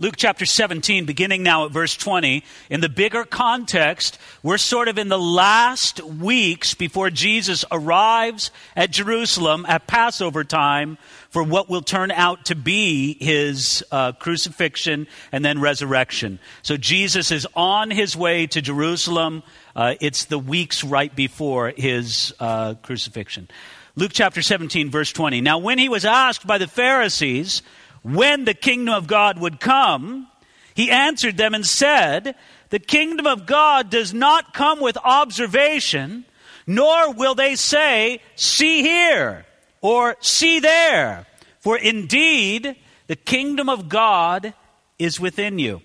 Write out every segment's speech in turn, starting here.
Luke chapter 17, beginning now at verse 20, in the bigger context, we're sort of in the last weeks before Jesus arrives at Jerusalem at Passover time for what will turn out to be his uh, crucifixion and then resurrection. So Jesus is on his way to Jerusalem. Uh, it's the weeks right before his uh, crucifixion. Luke chapter 17, verse 20. Now, when he was asked by the Pharisees, when the kingdom of God would come, he answered them and said, The kingdom of God does not come with observation, nor will they say, See here, or See there. For indeed, the kingdom of God is within you.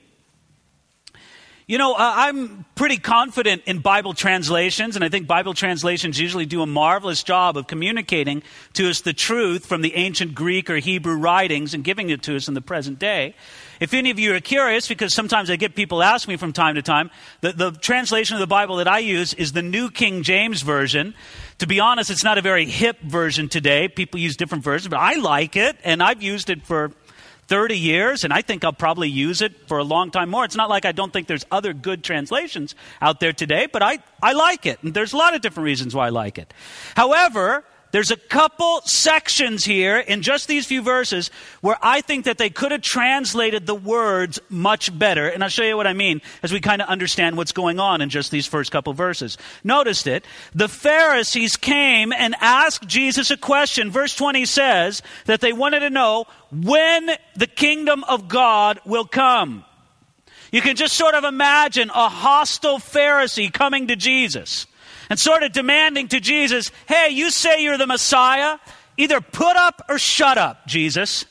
You know, uh, I'm pretty confident in Bible translations, and I think Bible translations usually do a marvelous job of communicating to us the truth from the ancient Greek or Hebrew writings and giving it to us in the present day. If any of you are curious, because sometimes I get people ask me from time to time, the, the translation of the Bible that I use is the New King James Version. To be honest, it's not a very hip version today. People use different versions, but I like it, and I've used it for 30 years, and I think I'll probably use it for a long time more. It's not like I don't think there's other good translations out there today, but I, I like it. And there's a lot of different reasons why I like it. However, there's a couple sections here in just these few verses where I think that they could have translated the words much better. And I'll show you what I mean as we kind of understand what's going on in just these first couple verses. Notice it. The Pharisees came and asked Jesus a question. Verse 20 says that they wanted to know when the kingdom of God will come. You can just sort of imagine a hostile Pharisee coming to Jesus and sort of demanding to Jesus, hey, you say you're the Messiah? Either put up or shut up, Jesus.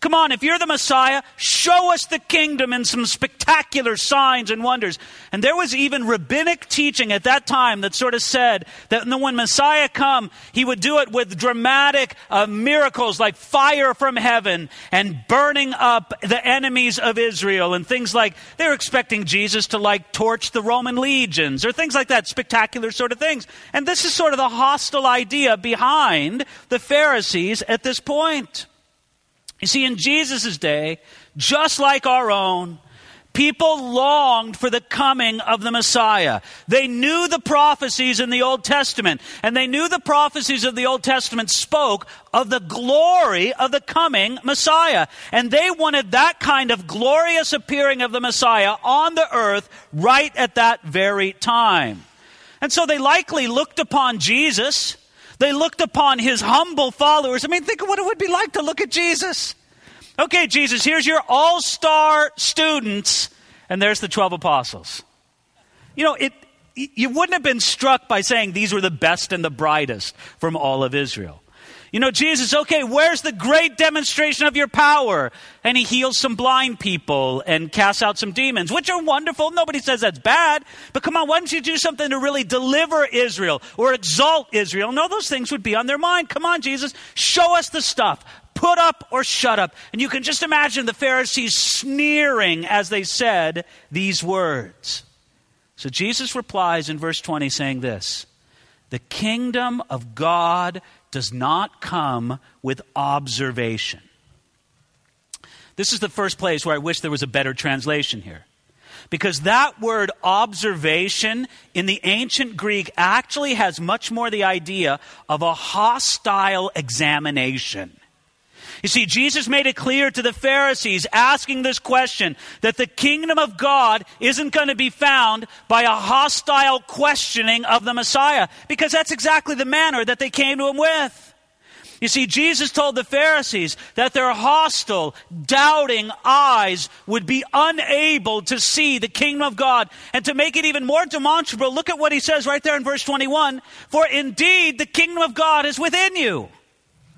Come on, if you're the Messiah, show us the kingdom in some spectacular signs and wonders. And there was even rabbinic teaching at that time that sort of said that when Messiah come, he would do it with dramatic uh, miracles like fire from heaven and burning up the enemies of Israel and things like they were expecting Jesus to like torch the Roman legions or things like that, spectacular sort of things. And this is sort of the hostile idea behind the Pharisees at this point. You see, in Jesus' day, just like our own, people longed for the coming of the Messiah. They knew the prophecies in the Old Testament, and they knew the prophecies of the Old Testament spoke of the glory of the coming Messiah. And they wanted that kind of glorious appearing of the Messiah on the earth right at that very time. And so they likely looked upon Jesus they looked upon his humble followers. I mean, think of what it would be like to look at Jesus. Okay, Jesus, here's your all star students, and there's the 12 apostles. You know, it, you wouldn't have been struck by saying these were the best and the brightest from all of Israel. You know, Jesus, okay, where's the great demonstration of your power? And he heals some blind people and casts out some demons, which are wonderful. Nobody says that's bad. But come on, why don't you do something to really deliver Israel or exalt Israel? No, those things would be on their mind. Come on, Jesus, show us the stuff. Put up or shut up. And you can just imagine the Pharisees sneering as they said these words. So Jesus replies in verse 20 saying this The kingdom of God does not come with observation. This is the first place where I wish there was a better translation here. Because that word observation in the ancient Greek actually has much more the idea of a hostile examination. You see, Jesus made it clear to the Pharisees asking this question that the kingdom of God isn't going to be found by a hostile questioning of the Messiah, because that's exactly the manner that they came to him with. You see, Jesus told the Pharisees that their hostile, doubting eyes would be unable to see the kingdom of God. And to make it even more demonstrable, look at what he says right there in verse 21 For indeed the kingdom of God is within you.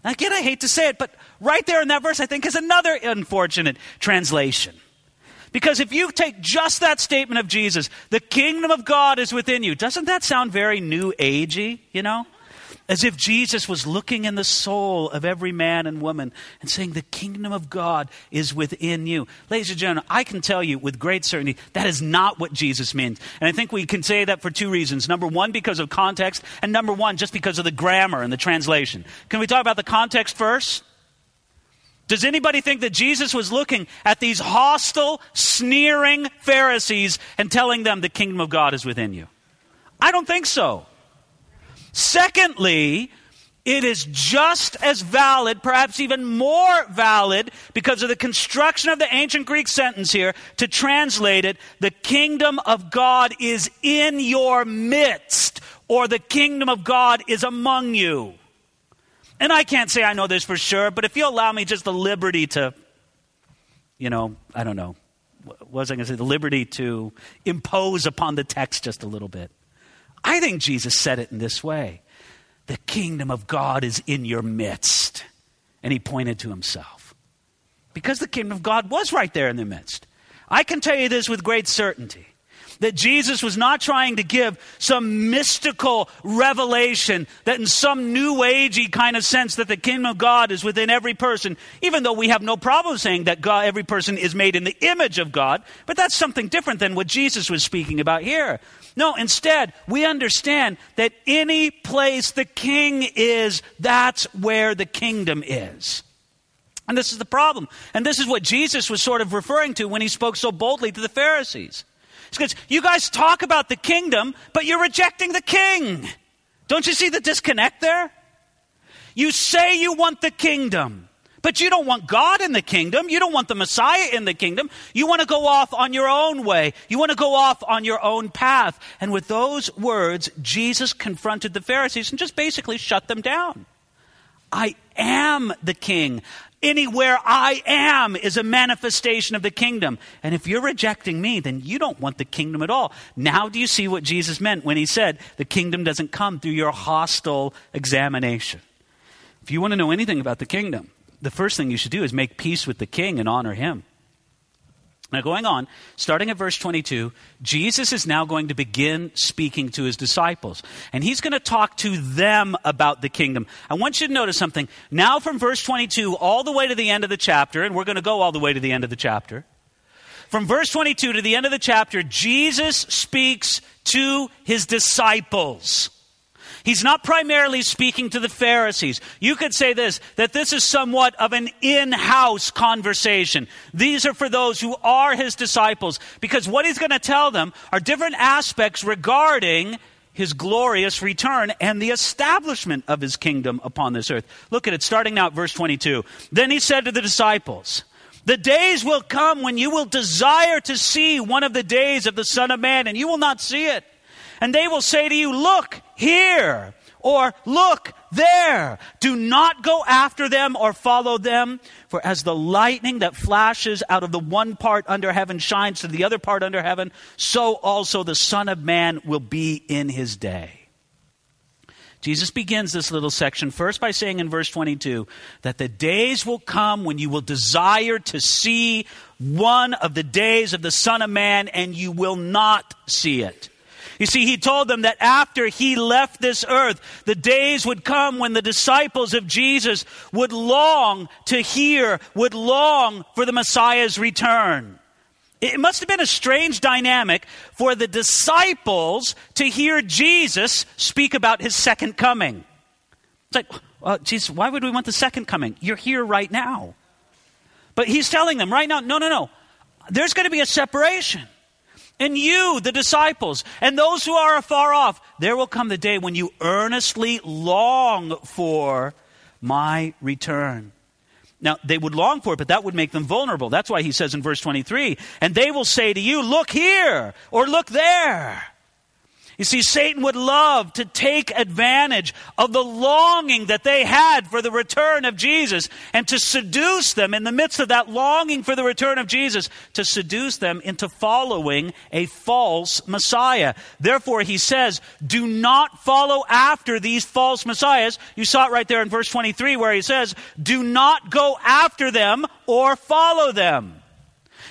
Again, I hate to say it, but right there in that verse, I think, is another unfortunate translation. Because if you take just that statement of Jesus, the kingdom of God is within you, doesn't that sound very new agey, you know? As if Jesus was looking in the soul of every man and woman and saying, The kingdom of God is within you. Ladies and gentlemen, I can tell you with great certainty that is not what Jesus means. And I think we can say that for two reasons. Number one, because of context, and number one, just because of the grammar and the translation. Can we talk about the context first? Does anybody think that Jesus was looking at these hostile, sneering Pharisees and telling them the kingdom of God is within you? I don't think so. Secondly, it is just as valid, perhaps even more valid, because of the construction of the ancient Greek sentence here, to translate it, the kingdom of God is in your midst, or the kingdom of God is among you. And I can't say I know this for sure, but if you allow me just the liberty to, you know, I don't know, what was I going to say? The liberty to impose upon the text just a little bit. I think Jesus said it in this way The kingdom of God is in your midst. And he pointed to himself. Because the kingdom of God was right there in the midst. I can tell you this with great certainty that Jesus was not trying to give some mystical revelation that in some new agey kind of sense that the kingdom of God is within every person, even though we have no problem saying that God, every person is made in the image of God, but that's something different than what Jesus was speaking about here. No, instead, we understand that any place the king is, that's where the kingdom is. And this is the problem. And this is what Jesus was sort of referring to when he spoke so boldly to the Pharisees. Because you guys talk about the kingdom, but you're rejecting the king. Don't you see the disconnect there? You say you want the kingdom, but you don't want God in the kingdom. You don't want the Messiah in the kingdom. You want to go off on your own way. You want to go off on your own path. And with those words, Jesus confronted the Pharisees and just basically shut them down. I am the king. Anywhere I am is a manifestation of the kingdom. And if you're rejecting me, then you don't want the kingdom at all. Now, do you see what Jesus meant when he said the kingdom doesn't come through your hostile examination? If you want to know anything about the kingdom, the first thing you should do is make peace with the king and honor him. Now, going on, starting at verse 22, Jesus is now going to begin speaking to his disciples. And he's going to talk to them about the kingdom. I want you to notice something. Now, from verse 22 all the way to the end of the chapter, and we're going to go all the way to the end of the chapter. From verse 22 to the end of the chapter, Jesus speaks to his disciples. He's not primarily speaking to the Pharisees. You could say this that this is somewhat of an in house conversation. These are for those who are his disciples, because what he's going to tell them are different aspects regarding his glorious return and the establishment of his kingdom upon this earth. Look at it, starting now at verse 22. Then he said to the disciples, the days will come when you will desire to see one of the days of the Son of Man, and you will not see it. And they will say to you, Look here, or Look there. Do not go after them or follow them. For as the lightning that flashes out of the one part under heaven shines to the other part under heaven, so also the Son of Man will be in his day. Jesus begins this little section first by saying in verse 22 that the days will come when you will desire to see one of the days of the Son of Man and you will not see it. You see, he told them that after he left this earth, the days would come when the disciples of Jesus would long to hear, would long for the Messiah's return. It must have been a strange dynamic for the disciples to hear Jesus speak about his second coming. It's like, well, Jesus, why would we want the second coming? You're here right now. But he's telling them right now, no, no, no. There's going to be a separation. And you, the disciples, and those who are afar off, there will come the day when you earnestly long for my return. Now, they would long for it, but that would make them vulnerable. That's why he says in verse 23 and they will say to you, Look here, or look there. You see, Satan would love to take advantage of the longing that they had for the return of Jesus and to seduce them in the midst of that longing for the return of Jesus, to seduce them into following a false Messiah. Therefore, he says, do not follow after these false Messiahs. You saw it right there in verse 23 where he says, do not go after them or follow them.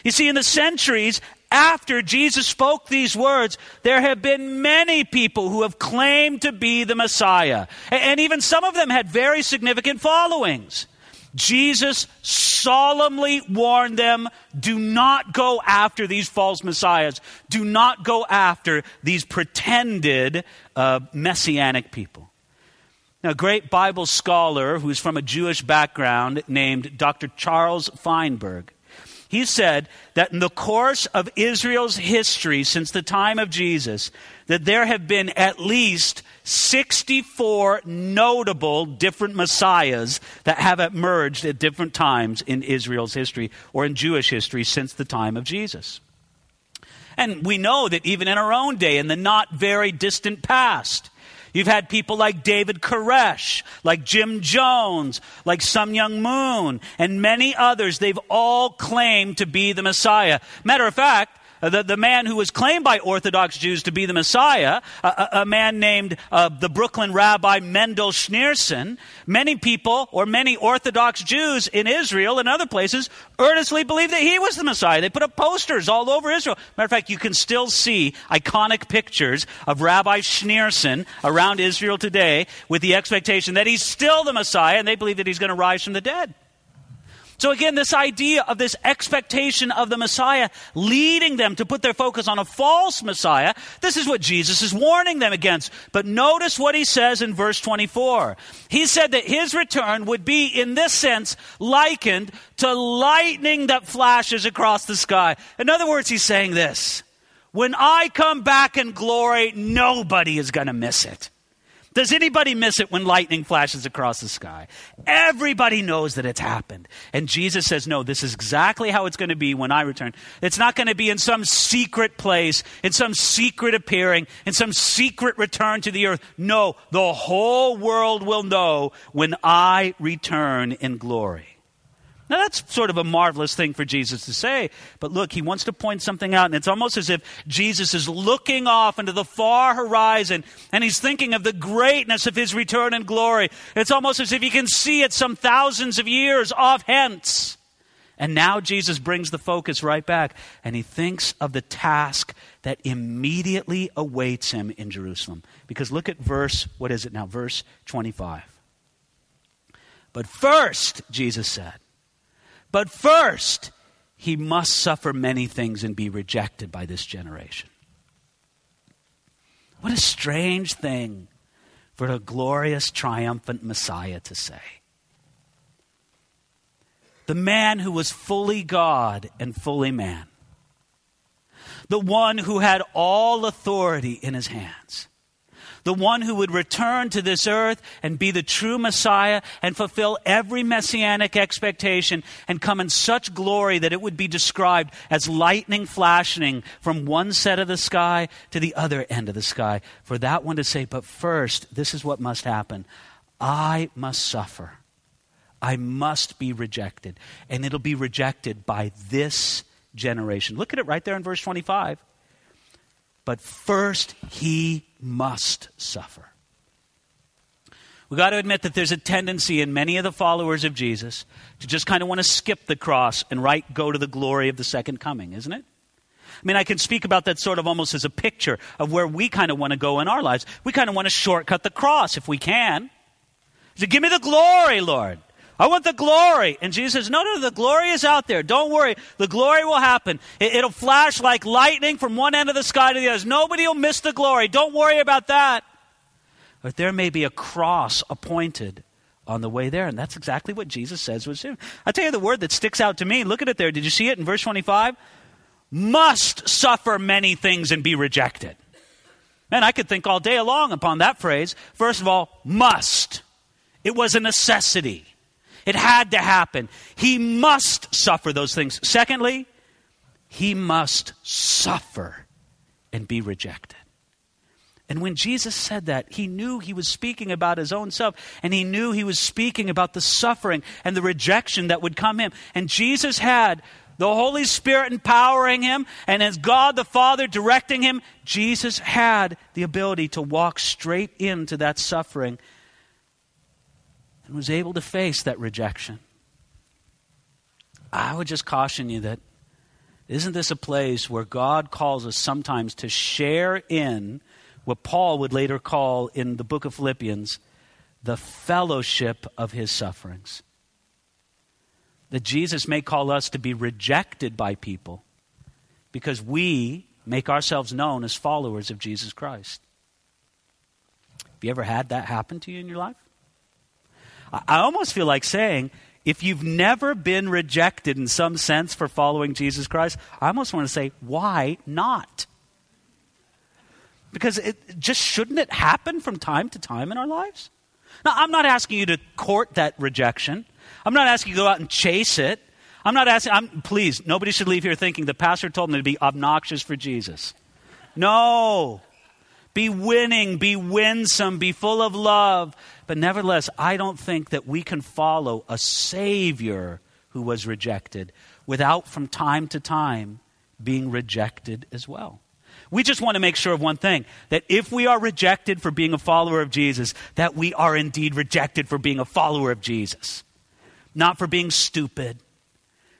You see, in the centuries, after Jesus spoke these words, there have been many people who have claimed to be the Messiah. And even some of them had very significant followings. Jesus solemnly warned them do not go after these false messiahs. Do not go after these pretended uh, messianic people. Now, a great Bible scholar who's from a Jewish background named Dr. Charles Feinberg he said that in the course of Israel's history since the time of Jesus, that there have been at least 64 notable different messiahs that have emerged at different times in Israel's history or in Jewish history since the time of Jesus. And we know that even in our own day, in the not very distant past, You've had people like David Koresh, like Jim Jones, like Sun Myung Moon, and many others. They've all claimed to be the Messiah. Matter of fact, the, the man who was claimed by Orthodox Jews to be the Messiah, a, a man named uh, the Brooklyn rabbi Mendel Schneerson, many people or many Orthodox Jews in Israel and other places earnestly believed that he was the Messiah. They put up posters all over Israel. Matter of fact, you can still see iconic pictures of Rabbi Schneerson around Israel today with the expectation that he's still the Messiah and they believe that he's going to rise from the dead. So, again, this idea of this expectation of the Messiah leading them to put their focus on a false Messiah, this is what Jesus is warning them against. But notice what he says in verse 24. He said that his return would be, in this sense, likened to lightning that flashes across the sky. In other words, he's saying this When I come back in glory, nobody is going to miss it. Does anybody miss it when lightning flashes across the sky? Everybody knows that it's happened. And Jesus says, No, this is exactly how it's going to be when I return. It's not going to be in some secret place, in some secret appearing, in some secret return to the earth. No, the whole world will know when I return in glory. Now, that's sort of a marvelous thing for Jesus to say, but look, he wants to point something out, and it's almost as if Jesus is looking off into the far horizon and he's thinking of the greatness of his return and glory. It's almost as if he can see it some thousands of years off hence. And now Jesus brings the focus right back, and he thinks of the task that immediately awaits him in Jerusalem. Because look at verse, what is it now? Verse 25. But first, Jesus said, but first, he must suffer many things and be rejected by this generation. What a strange thing for a glorious, triumphant Messiah to say. The man who was fully God and fully man. The one who had all authority in his hands the one who would return to this earth and be the true Messiah and fulfill every messianic expectation and come in such glory that it would be described as lightning flashing from one set of the sky to the other end of the sky. For that one to say, but first, this is what must happen I must suffer. I must be rejected. And it'll be rejected by this generation. Look at it right there in verse 25. But first, he must suffer. We've got to admit that there's a tendency in many of the followers of Jesus to just kind of want to skip the cross and right go to the glory of the second coming, isn't it? I mean, I can speak about that sort of almost as a picture of where we kind of want to go in our lives. We kind of want to shortcut the cross if we can. So give me the glory, Lord. I want the glory. And Jesus says, No, no, the glory is out there. Don't worry. The glory will happen. It, will flash like lightning from one end of the sky to the other. Nobody will miss the glory. Don't worry about that. But there may be a cross appointed on the way there. And that's exactly what Jesus says was him. i tell you the word that sticks out to me. Look at it there. Did you see it in verse 25? Must suffer many things and be rejected. Man, I could think all day long upon that phrase. First of all, must. It was a necessity. It had to happen. He must suffer those things. Secondly, he must suffer and be rejected. And when Jesus said that, he knew he was speaking about his own self, and he knew he was speaking about the suffering and the rejection that would come him. And Jesus had the Holy Spirit empowering him, and as God the Father directing him, Jesus had the ability to walk straight into that suffering and was able to face that rejection. I would just caution you that isn't this a place where God calls us sometimes to share in what Paul would later call in the book of Philippians the fellowship of his sufferings? That Jesus may call us to be rejected by people because we make ourselves known as followers of Jesus Christ. Have you ever had that happen to you in your life? I almost feel like saying, if you've never been rejected in some sense for following Jesus Christ, I almost want to say, why not? Because it just shouldn't it happen from time to time in our lives? Now, I'm not asking you to court that rejection. I'm not asking you to go out and chase it. I'm not asking, I'm, please, nobody should leave here thinking the pastor told me to be obnoxious for Jesus. No. Be winning, be winsome, be full of love. But nevertheless, I don't think that we can follow a Savior who was rejected without, from time to time, being rejected as well. We just want to make sure of one thing that if we are rejected for being a follower of Jesus, that we are indeed rejected for being a follower of Jesus. Not for being stupid,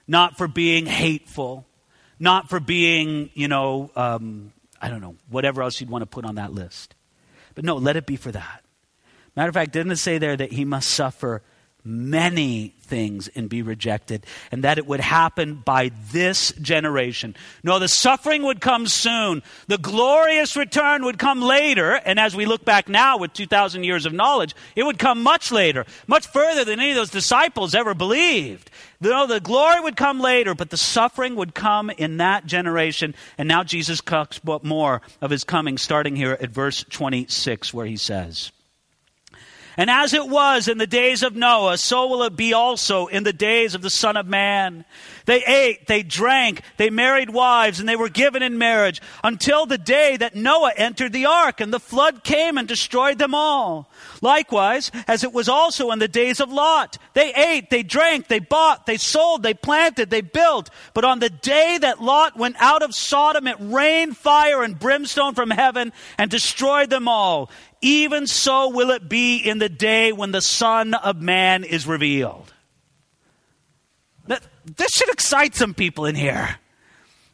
not for being hateful, not for being, you know, um, I don't know, whatever else you'd want to put on that list. But no, let it be for that. Matter of fact, didn't it say there that he must suffer many things and be rejected, and that it would happen by this generation. No, the suffering would come soon. The glorious return would come later, and as we look back now with 2,000 years of knowledge, it would come much later, much further than any of those disciples ever believed. No, the glory would come later, but the suffering would come in that generation, and now Jesus talks more of his coming, starting here at verse 26, where he says, and as it was in the days of Noah, so will it be also in the days of the Son of Man. They ate, they drank, they married wives, and they were given in marriage until the day that Noah entered the ark, and the flood came and destroyed them all. Likewise, as it was also in the days of Lot, they ate, they drank, they bought, they sold, they planted, they built. But on the day that Lot went out of Sodom, it rained fire and brimstone from heaven and destroyed them all. Even so will it be in the day when the Son of Man is revealed. This should excite some people in here.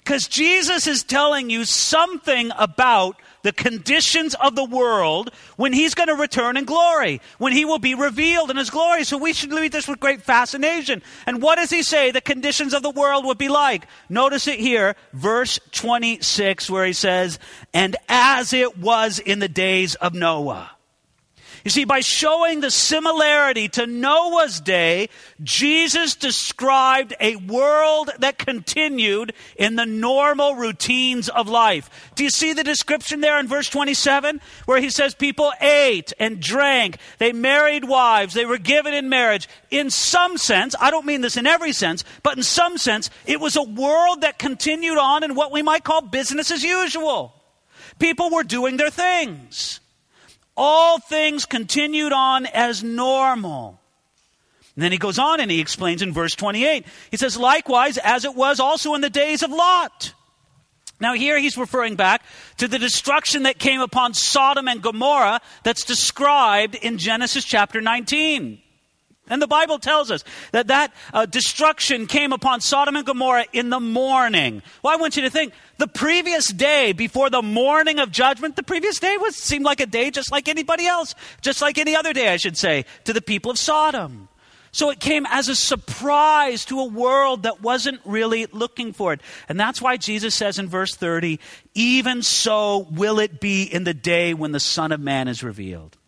Because Jesus is telling you something about the conditions of the world when he's going to return in glory, when he will be revealed in his glory. So we should read this with great fascination. And what does he say the conditions of the world would be like? Notice it here, verse 26, where he says, And as it was in the days of Noah. You see, by showing the similarity to Noah's day, Jesus described a world that continued in the normal routines of life. Do you see the description there in verse 27 where he says people ate and drank, they married wives, they were given in marriage. In some sense, I don't mean this in every sense, but in some sense, it was a world that continued on in what we might call business as usual. People were doing their things all things continued on as normal. And then he goes on and he explains in verse 28. He says, likewise, as it was also in the days of Lot. Now, here he's referring back to the destruction that came upon Sodom and Gomorrah that's described in Genesis chapter 19. And the Bible tells us that that uh, destruction came upon Sodom and Gomorrah in the morning. Well, I want you to think the previous day before the morning of judgment, the previous day was seemed like a day just like anybody else, just like any other day, I should say, to the people of Sodom. So it came as a surprise to a world that wasn't really looking for it. And that's why Jesus says in verse 30, even so will it be in the day when the Son of Man is revealed.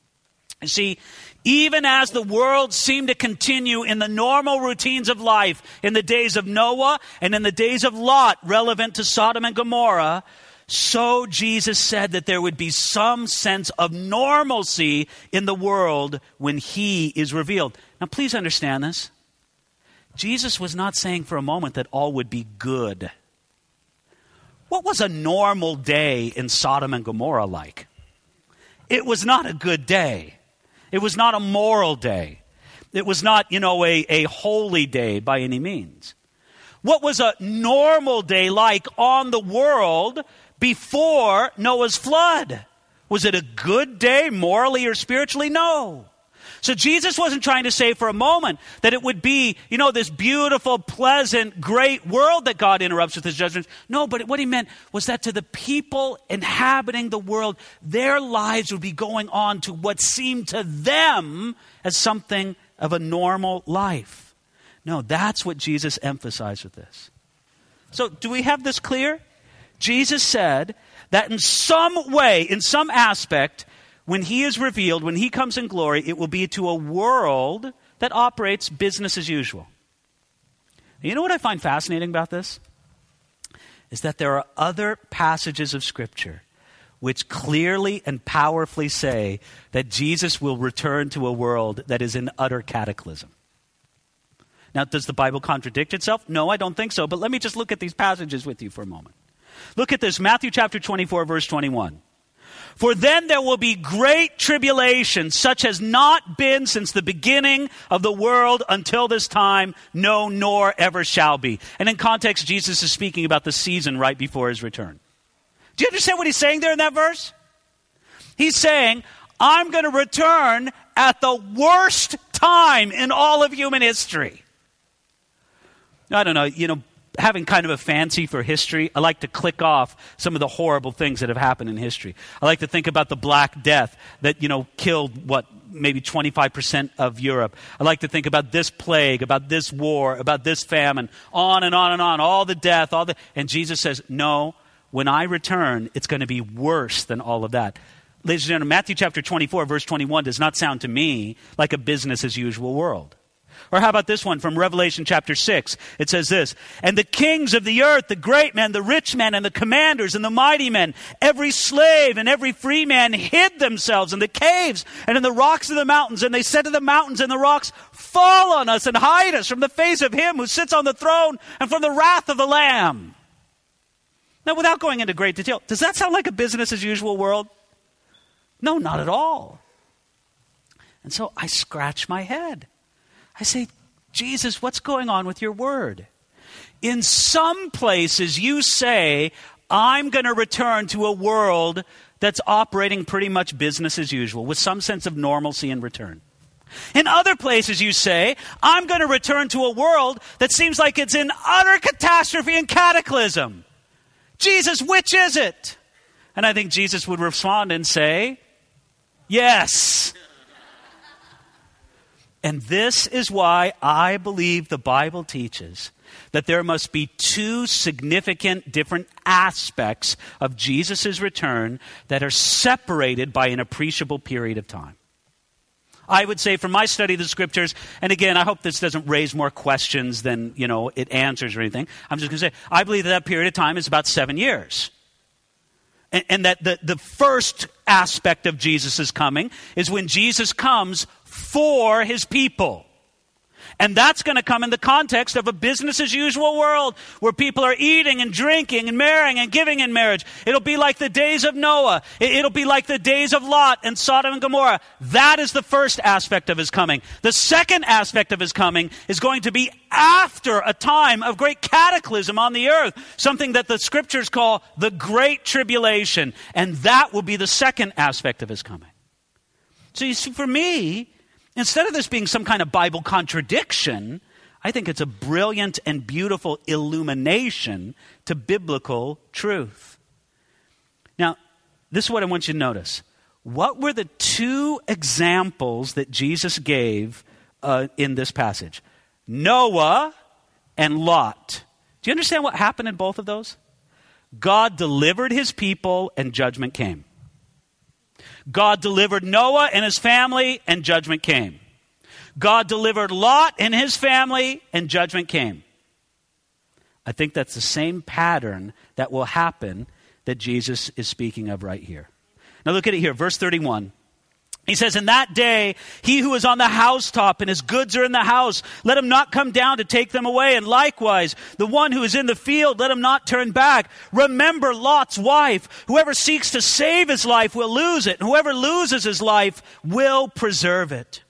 You see, even as the world seemed to continue in the normal routines of life in the days of Noah and in the days of Lot, relevant to Sodom and Gomorrah, so Jesus said that there would be some sense of normalcy in the world when he is revealed. Now, please understand this. Jesus was not saying for a moment that all would be good. What was a normal day in Sodom and Gomorrah like? It was not a good day. It was not a moral day. It was not, you know, a, a holy day by any means. What was a normal day like on the world before Noah's flood? Was it a good day morally or spiritually? No. So Jesus wasn't trying to say for a moment that it would be, you know, this beautiful, pleasant, great world that God interrupts with his judgments. No, but what he meant was that to the people inhabiting the world, their lives would be going on to what seemed to them as something of a normal life. No, that's what Jesus emphasized with this. So, do we have this clear? Jesus said that in some way, in some aspect, when he is revealed, when he comes in glory, it will be to a world that operates business as usual. You know what I find fascinating about this? Is that there are other passages of Scripture which clearly and powerfully say that Jesus will return to a world that is in utter cataclysm. Now, does the Bible contradict itself? No, I don't think so. But let me just look at these passages with you for a moment. Look at this Matthew chapter 24, verse 21. For then there will be great tribulation, such as not been since the beginning of the world until this time, no, nor ever shall be. And in context, Jesus is speaking about the season right before his return. Do you understand what he's saying there in that verse? He's saying, I'm going to return at the worst time in all of human history. I don't know, you know, having kind of a fancy for history, I like to click off some of the horrible things that have happened in history. I like to think about the Black Death that, you know, killed what, maybe 25% of Europe. I like to think about this plague, about this war, about this famine, on and on and on, all the death, all the. And Jesus says, no, when I return, it's going to be worse than all of that. Ladies and gentlemen, Matthew chapter 24, verse 21 does not sound to me like a business as usual world. Or how about this one from Revelation chapter 6? It says this And the kings of the earth, the great men, the rich men, and the commanders, and the mighty men, every slave and every free man hid themselves in the caves and in the rocks of the mountains. And they said to the mountains and the rocks, Fall on us and hide us from the face of him who sits on the throne and from the wrath of the Lamb. Now, without going into great detail, does that sound like a business as usual world? No, not at all. And so I scratch my head. I say, Jesus, what's going on with your word? In some places, you say, I'm going to return to a world that's operating pretty much business as usual, with some sense of normalcy in return. In other places, you say, I'm going to return to a world that seems like it's in utter catastrophe and cataclysm. Jesus, which is it? And I think Jesus would respond and say, Yes. And this is why I believe the Bible teaches that there must be two significant different aspects of Jesus' return that are separated by an appreciable period of time. I would say from my study of the scriptures, and again, I hope this doesn't raise more questions than, you know, it answers or anything. I'm just going to say, I believe that that period of time is about seven years. And, and that the, the first aspect of Jesus' coming is when Jesus comes for his people. And that's going to come in the context of a business as usual world where people are eating and drinking and marrying and giving in marriage. It'll be like the days of Noah. It'll be like the days of Lot and Sodom and Gomorrah. That is the first aspect of his coming. The second aspect of his coming is going to be after a time of great cataclysm on the earth, something that the scriptures call the Great Tribulation. And that will be the second aspect of his coming. So you see, for me, Instead of this being some kind of Bible contradiction, I think it's a brilliant and beautiful illumination to biblical truth. Now, this is what I want you to notice. What were the two examples that Jesus gave uh, in this passage? Noah and Lot. Do you understand what happened in both of those? God delivered his people and judgment came. God delivered Noah and his family, and judgment came. God delivered Lot and his family, and judgment came. I think that's the same pattern that will happen that Jesus is speaking of right here. Now look at it here, verse 31. He says, In that day, he who is on the housetop and his goods are in the house, let him not come down to take them away. And likewise, the one who is in the field, let him not turn back. Remember Lot's wife. Whoever seeks to save his life will lose it, and whoever loses his life will preserve it.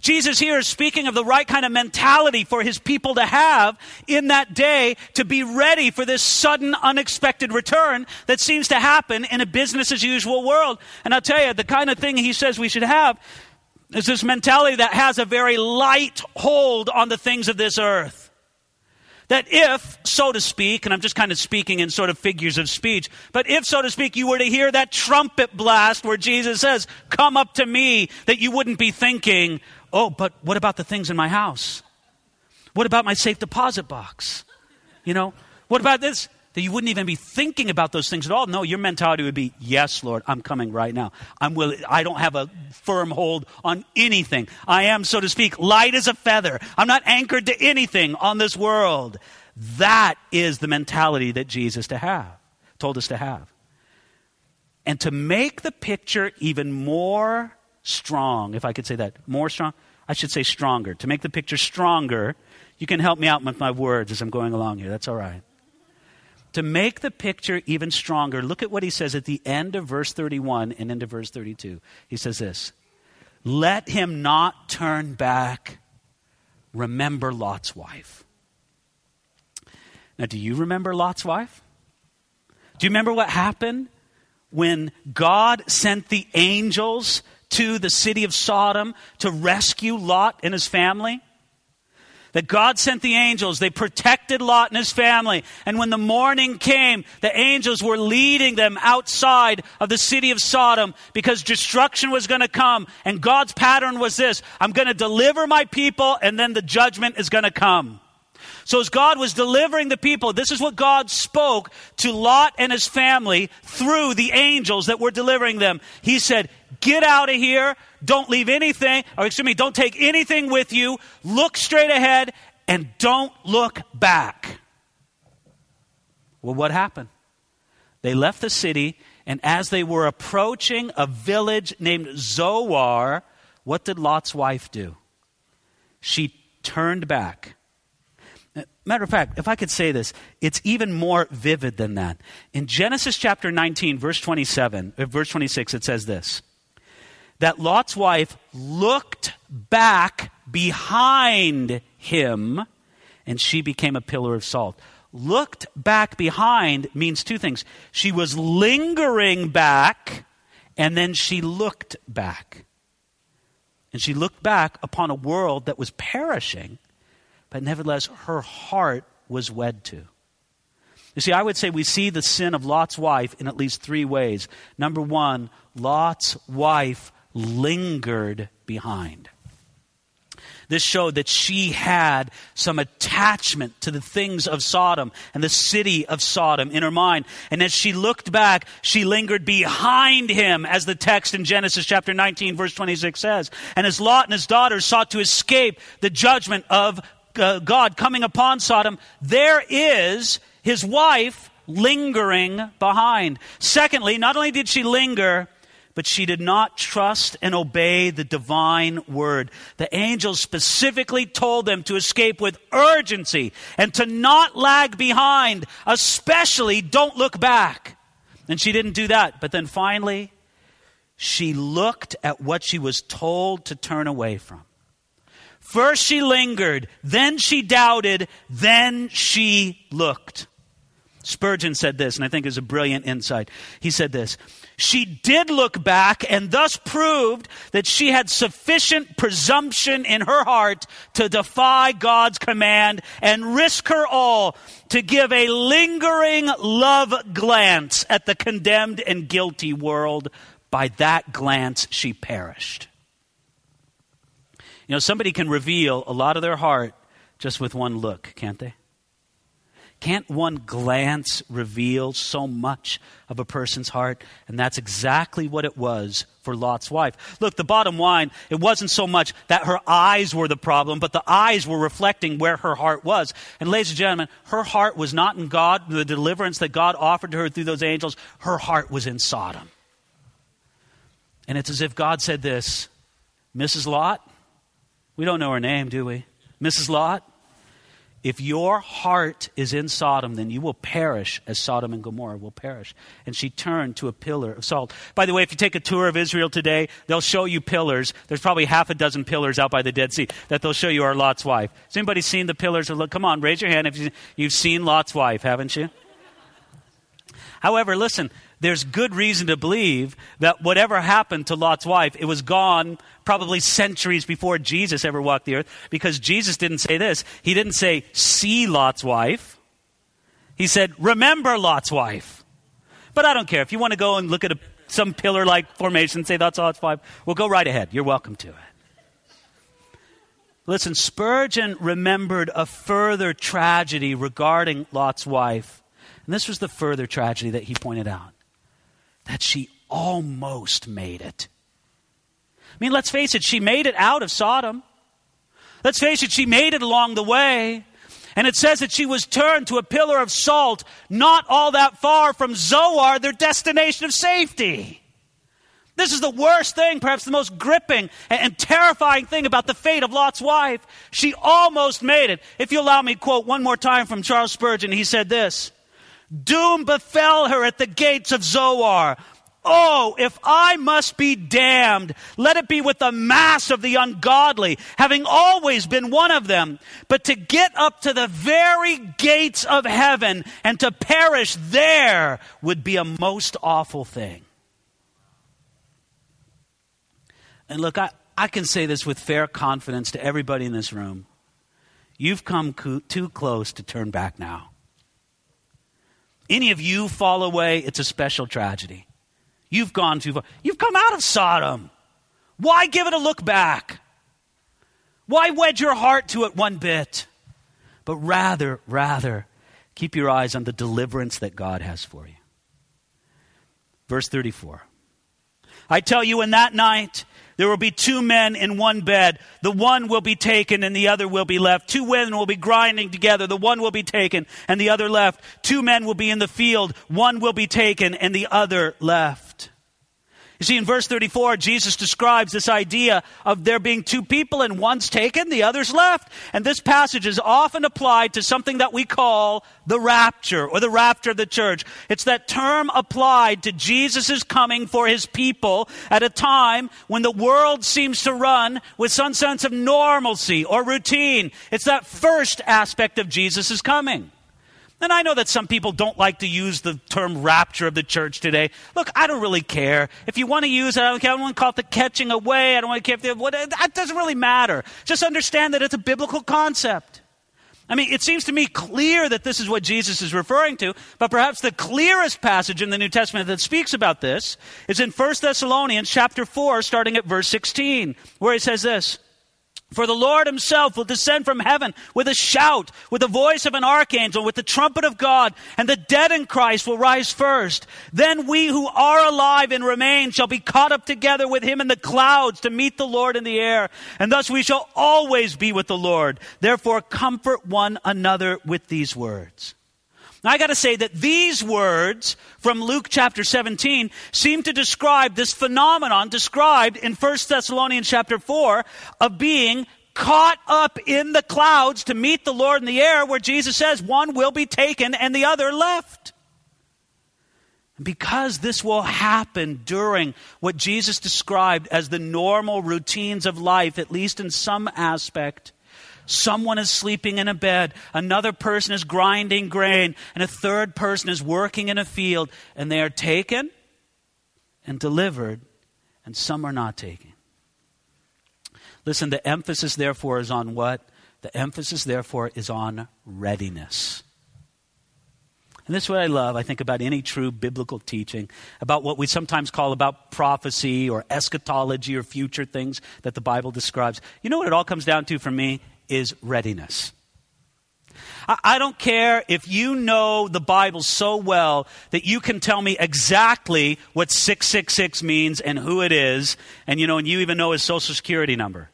Jesus here is speaking of the right kind of mentality for his people to have in that day to be ready for this sudden, unexpected return that seems to happen in a business as usual world. And I'll tell you, the kind of thing he says we should have is this mentality that has a very light hold on the things of this earth that if, so to speak, and I'm just kind of speaking in sort of figures of speech, but if, so to speak, you were to hear that trumpet blast where Jesus says, Come up to me, that you wouldn't be thinking, Oh, but what about the things in my house? What about my safe deposit box? You know, what about this? that you wouldn't even be thinking about those things at all. No, your mentality would be, yes, Lord, I'm coming right now. I'm willing, I don't have a firm hold on anything. I am, so to speak, light as a feather. I'm not anchored to anything on this world. That is the mentality that Jesus to have, told us to have. And to make the picture even more strong, if I could say that, more strong, I should say stronger. To make the picture stronger, you can help me out with my words as I'm going along here. That's all right. To make the picture even stronger, look at what he says at the end of verse 31 and into verse 32. He says this Let him not turn back. Remember Lot's wife. Now, do you remember Lot's wife? Do you remember what happened when God sent the angels to the city of Sodom to rescue Lot and his family? that God sent the angels. They protected Lot and his family. And when the morning came, the angels were leading them outside of the city of Sodom because destruction was going to come. And God's pattern was this I'm going to deliver my people, and then the judgment is going to come. So, as God was delivering the people, this is what God spoke to Lot and his family through the angels that were delivering them. He said, Get out of here. Don't leave anything, or excuse me, don't take anything with you. Look straight ahead and don't look back. Well, what happened? They left the city, and as they were approaching a village named Zoar, what did Lot's wife do? She turned back. Matter of fact, if I could say this, it's even more vivid than that. In Genesis chapter 19, verse 27, uh, verse 26, it says this that Lot's wife looked back behind him and she became a pillar of salt. Looked back behind means two things. She was lingering back and then she looked back. And she looked back upon a world that was perishing, but nevertheless her heart was wed to. You see, I would say we see the sin of Lot's wife in at least three ways. Number one, Lot's wife lingered behind. This showed that she had some attachment to the things of Sodom and the city of Sodom in her mind. And as she looked back, she lingered behind him, as the text in Genesis chapter 19, verse 26 says. And as Lot and his daughters sought to escape the judgment of Uh, God coming upon Sodom, there is his wife lingering behind. Secondly, not only did she linger, but she did not trust and obey the divine word. The angels specifically told them to escape with urgency and to not lag behind, especially don't look back. And she didn't do that. But then finally, she looked at what she was told to turn away from. First she lingered, then she doubted, then she looked. Spurgeon said this, and I think is a brilliant insight. He said this she did look back and thus proved that she had sufficient presumption in her heart to defy God's command and risk her all to give a lingering love glance at the condemned and guilty world. By that glance, she perished. You know, somebody can reveal a lot of their heart just with one look, can't they? Can't one glance reveal so much of a person's heart? And that's exactly what it was for Lot's wife. Look, the bottom line, it wasn't so much that her eyes were the problem, but the eyes were reflecting where her heart was. And ladies and gentlemen, her heart was not in God, the deliverance that God offered to her through those angels. Her heart was in Sodom. And it's as if God said this Mrs. Lot, we don't know her name, do we? Mrs. Lot, if your heart is in Sodom, then you will perish as Sodom and Gomorrah will perish. And she turned to a pillar of salt. By the way, if you take a tour of Israel today, they'll show you pillars. There's probably half a dozen pillars out by the Dead Sea that they'll show you are Lot's wife. Has anybody seen the pillars? Of Come on, raise your hand if you've seen Lot's wife, haven't you? However, listen, there's good reason to believe that whatever happened to Lot's wife, it was gone probably centuries before Jesus ever walked the earth because Jesus didn't say this. He didn't say, see Lot's wife. He said, remember Lot's wife. But I don't care. If you want to go and look at a, some pillar like formation, and say that's Lot's wife, well, go right ahead. You're welcome to it. Listen, Spurgeon remembered a further tragedy regarding Lot's wife And this was the further tragedy that he pointed out that she almost made it. I mean, let's face it, she made it out of Sodom. Let's face it, she made it along the way. And it says that she was turned to a pillar of salt not all that far from Zoar, their destination of safety. This is the worst thing, perhaps the most gripping and, terrifying thing about the fate of Lot's wife. She almost made it. If you allow me quote one more time from Charles Spurgeon, he said this Doom befell her at the gates of Zoar. Oh, if I must be damned, let it be with the mass of the ungodly, having always been one of them. But to get up to the very gates of heaven and to perish there would be a most awful thing. And look, I, I can say this with fair confidence to everybody in this room. You've come co- too close to turn back now. Any of you fall away, it's a special tragedy. You've gone too far. You've come out of Sodom. Why give it a look back? Why wedge your heart to it one bit? But rather, rather, keep your eyes on the deliverance that God has for you. Verse 34. I tell you, in that night, there will be two men in one bed. The one will be taken and the other will be left. Two women will be grinding together. The one will be taken and the other left. Two men will be in the field. One will be taken and the other left. You see, in verse 34, Jesus describes this idea of there being two people and one's taken, the other's left. And this passage is often applied to something that we call the rapture or the rapture of the church. It's that term applied to Jesus' coming for his people at a time when the world seems to run with some sense of normalcy or routine. It's that first aspect of Jesus' coming. And I know that some people don't like to use the term rapture of the church today. Look, I don't really care. If you want to use it, I don't care. I don't want to call it the catching away. I don't want to care if they, what, that doesn't really matter. Just understand that it's a biblical concept. I mean, it seems to me clear that this is what Jesus is referring to, but perhaps the clearest passage in the New Testament that speaks about this is in 1 Thessalonians chapter 4, starting at verse 16, where he says this. For the Lord himself will descend from heaven with a shout, with the voice of an archangel, with the trumpet of God, and the dead in Christ will rise first. Then we who are alive and remain shall be caught up together with him in the clouds to meet the Lord in the air. And thus we shall always be with the Lord. Therefore comfort one another with these words. Now I got to say that these words from Luke chapter 17 seem to describe this phenomenon described in 1 Thessalonians chapter 4 of being caught up in the clouds to meet the Lord in the air where Jesus says one will be taken and the other left. Because this will happen during what Jesus described as the normal routines of life, at least in some aspect, Someone is sleeping in a bed, another person is grinding grain, and a third person is working in a field, and they are taken and delivered, and some are not taken. Listen, the emphasis, therefore, is on what? The emphasis, therefore, is on readiness. And this is what I love, I think, about any true biblical teaching, about what we sometimes call about prophecy or eschatology or future things that the Bible describes. You know what it all comes down to for me? Is readiness. I don't care if you know the Bible so well that you can tell me exactly what 666 means and who it is, and you know, and you even know his social security number.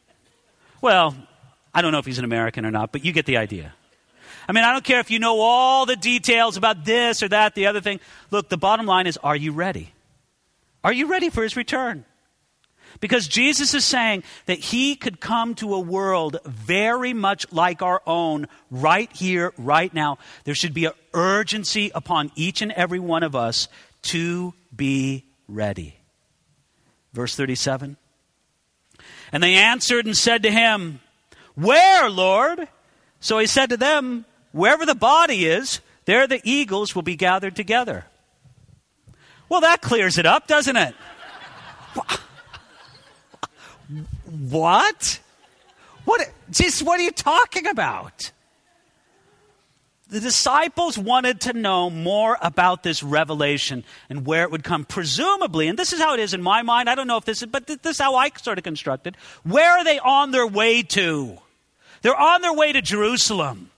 Well, I don't know if he's an American or not, but you get the idea. I mean, I don't care if you know all the details about this or that, the other thing. Look, the bottom line is are you ready? Are you ready for his return? Because Jesus is saying that he could come to a world very much like our own right here, right now. There should be an urgency upon each and every one of us to be ready. Verse 37. And they answered and said to him, Where, Lord? So he said to them, Wherever the body is, there the eagles will be gathered together. Well, that clears it up, doesn't it? What? What? Just what are you talking about? The disciples wanted to know more about this revelation and where it would come. Presumably, and this is how it is in my mind. I don't know if this is, but this is how I sort of constructed. Where are they on their way to? They're on their way to Jerusalem.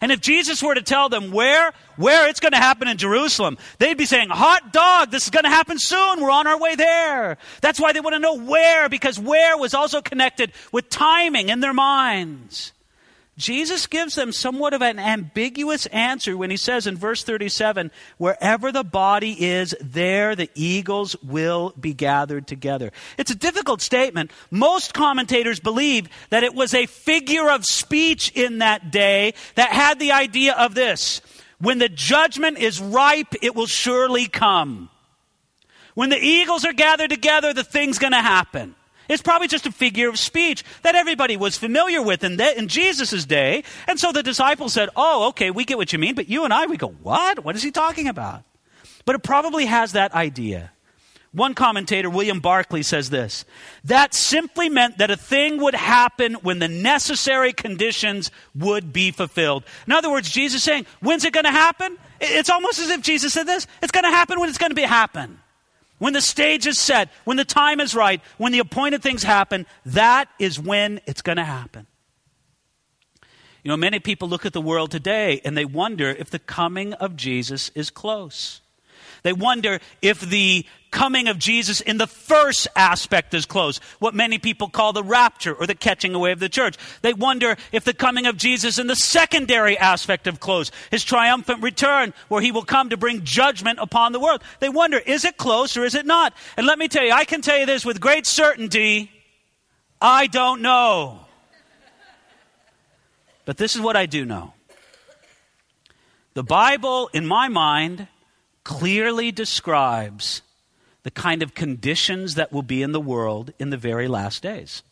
And if Jesus were to tell them where, where it's going to happen in Jerusalem, they'd be saying, hot dog, this is going to happen soon. We're on our way there. That's why they want to know where, because where was also connected with timing in their minds. Jesus gives them somewhat of an ambiguous answer when he says in verse 37 wherever the body is, there the eagles will be gathered together. It's a difficult statement. Most commentators believe that it was a figure of speech in that day that had the idea of this when the judgment is ripe, it will surely come. When the eagles are gathered together, the thing's going to happen. It's probably just a figure of speech that everybody was familiar with in, in Jesus' day. And so the disciples said, Oh, okay, we get what you mean. But you and I, we go, What? What is he talking about? But it probably has that idea. One commentator, William Barclay, says this that simply meant that a thing would happen when the necessary conditions would be fulfilled. In other words, Jesus saying, When's it going to happen? It's almost as if Jesus said this it's going to happen when it's going to be happen. When the stage is set, when the time is right, when the appointed things happen, that is when it's going to happen. You know, many people look at the world today and they wonder if the coming of Jesus is close. They wonder if the coming of Jesus in the first aspect is close, what many people call the rapture or the catching away of the church. They wonder if the coming of Jesus in the secondary aspect of close, his triumphant return, where he will come to bring judgment upon the world. They wonder, is it close or is it not? And let me tell you, I can tell you this with great certainty I don't know. But this is what I do know. The Bible, in my mind, clearly describes the kind of conditions that will be in the world in the very last days.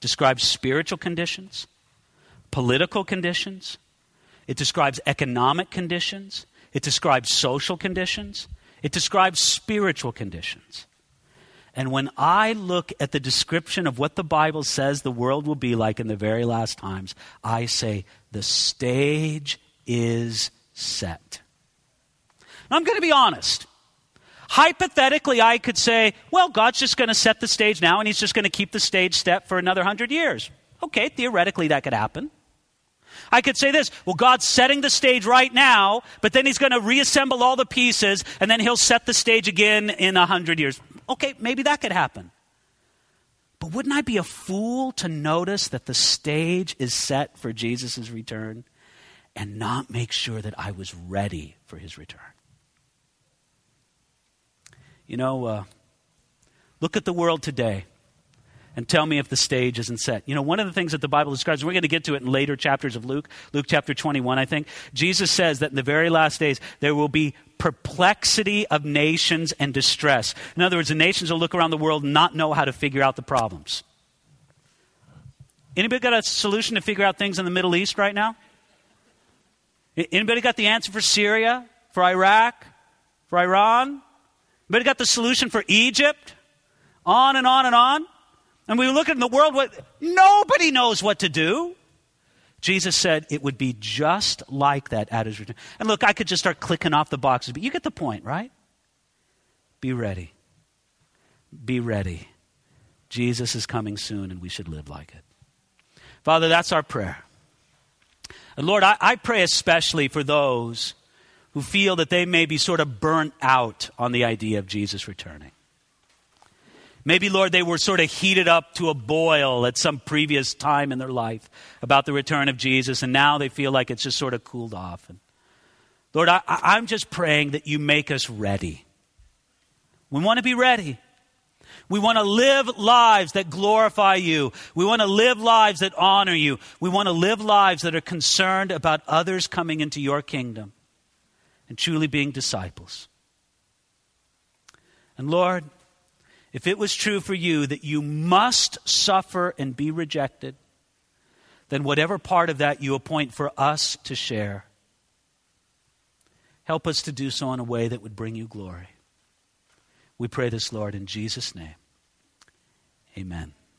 Describes spiritual conditions, political conditions, it describes economic conditions, it describes social conditions, it describes spiritual conditions. And when I look at the description of what the Bible says the world will be like in the very last times, I say the stage is set. Now, I'm going to be honest. Hypothetically, I could say, well, God's just going to set the stage now and he's just going to keep the stage set for another hundred years. Okay, theoretically, that could happen. I could say this well, God's setting the stage right now, but then he's going to reassemble all the pieces and then he'll set the stage again in a hundred years. Okay, maybe that could happen. But wouldn't I be a fool to notice that the stage is set for Jesus' return and not make sure that I was ready for his return? You know, uh, look at the world today and tell me if the stage isn't set. You know, one of the things that the Bible describes, we're going to get to it in later chapters of Luke, Luke chapter 21, I think. Jesus says that in the very last days, there will be perplexity of nations and distress. In other words, the nations will look around the world and not know how to figure out the problems. Anybody got a solution to figure out things in the Middle East right now? Anybody got the answer for Syria, for Iraq, for Iran? But it got the solution for Egypt, on and on and on. And we look at the world, what nobody knows what to do. Jesus said it would be just like that at his return. And look, I could just start clicking off the boxes, but you get the point, right? Be ready. Be ready. Jesus is coming soon, and we should live like it. Father, that's our prayer. And Lord, I, I pray especially for those who feel that they may be sort of burnt out on the idea of Jesus returning. Maybe, Lord, they were sort of heated up to a boil at some previous time in their life about the return of Jesus, and now they feel like it's just sort of cooled off. And Lord, I, I'm just praying that you make us ready. We want to be ready. We want to live lives that glorify you. We want to live lives that honor you. We want to live lives that are concerned about others coming into your kingdom and truly being disciples. And Lord, if it was true for you that you must suffer and be rejected, then whatever part of that you appoint for us to share, help us to do so in a way that would bring you glory. We pray this, Lord, in Jesus' name. Amen.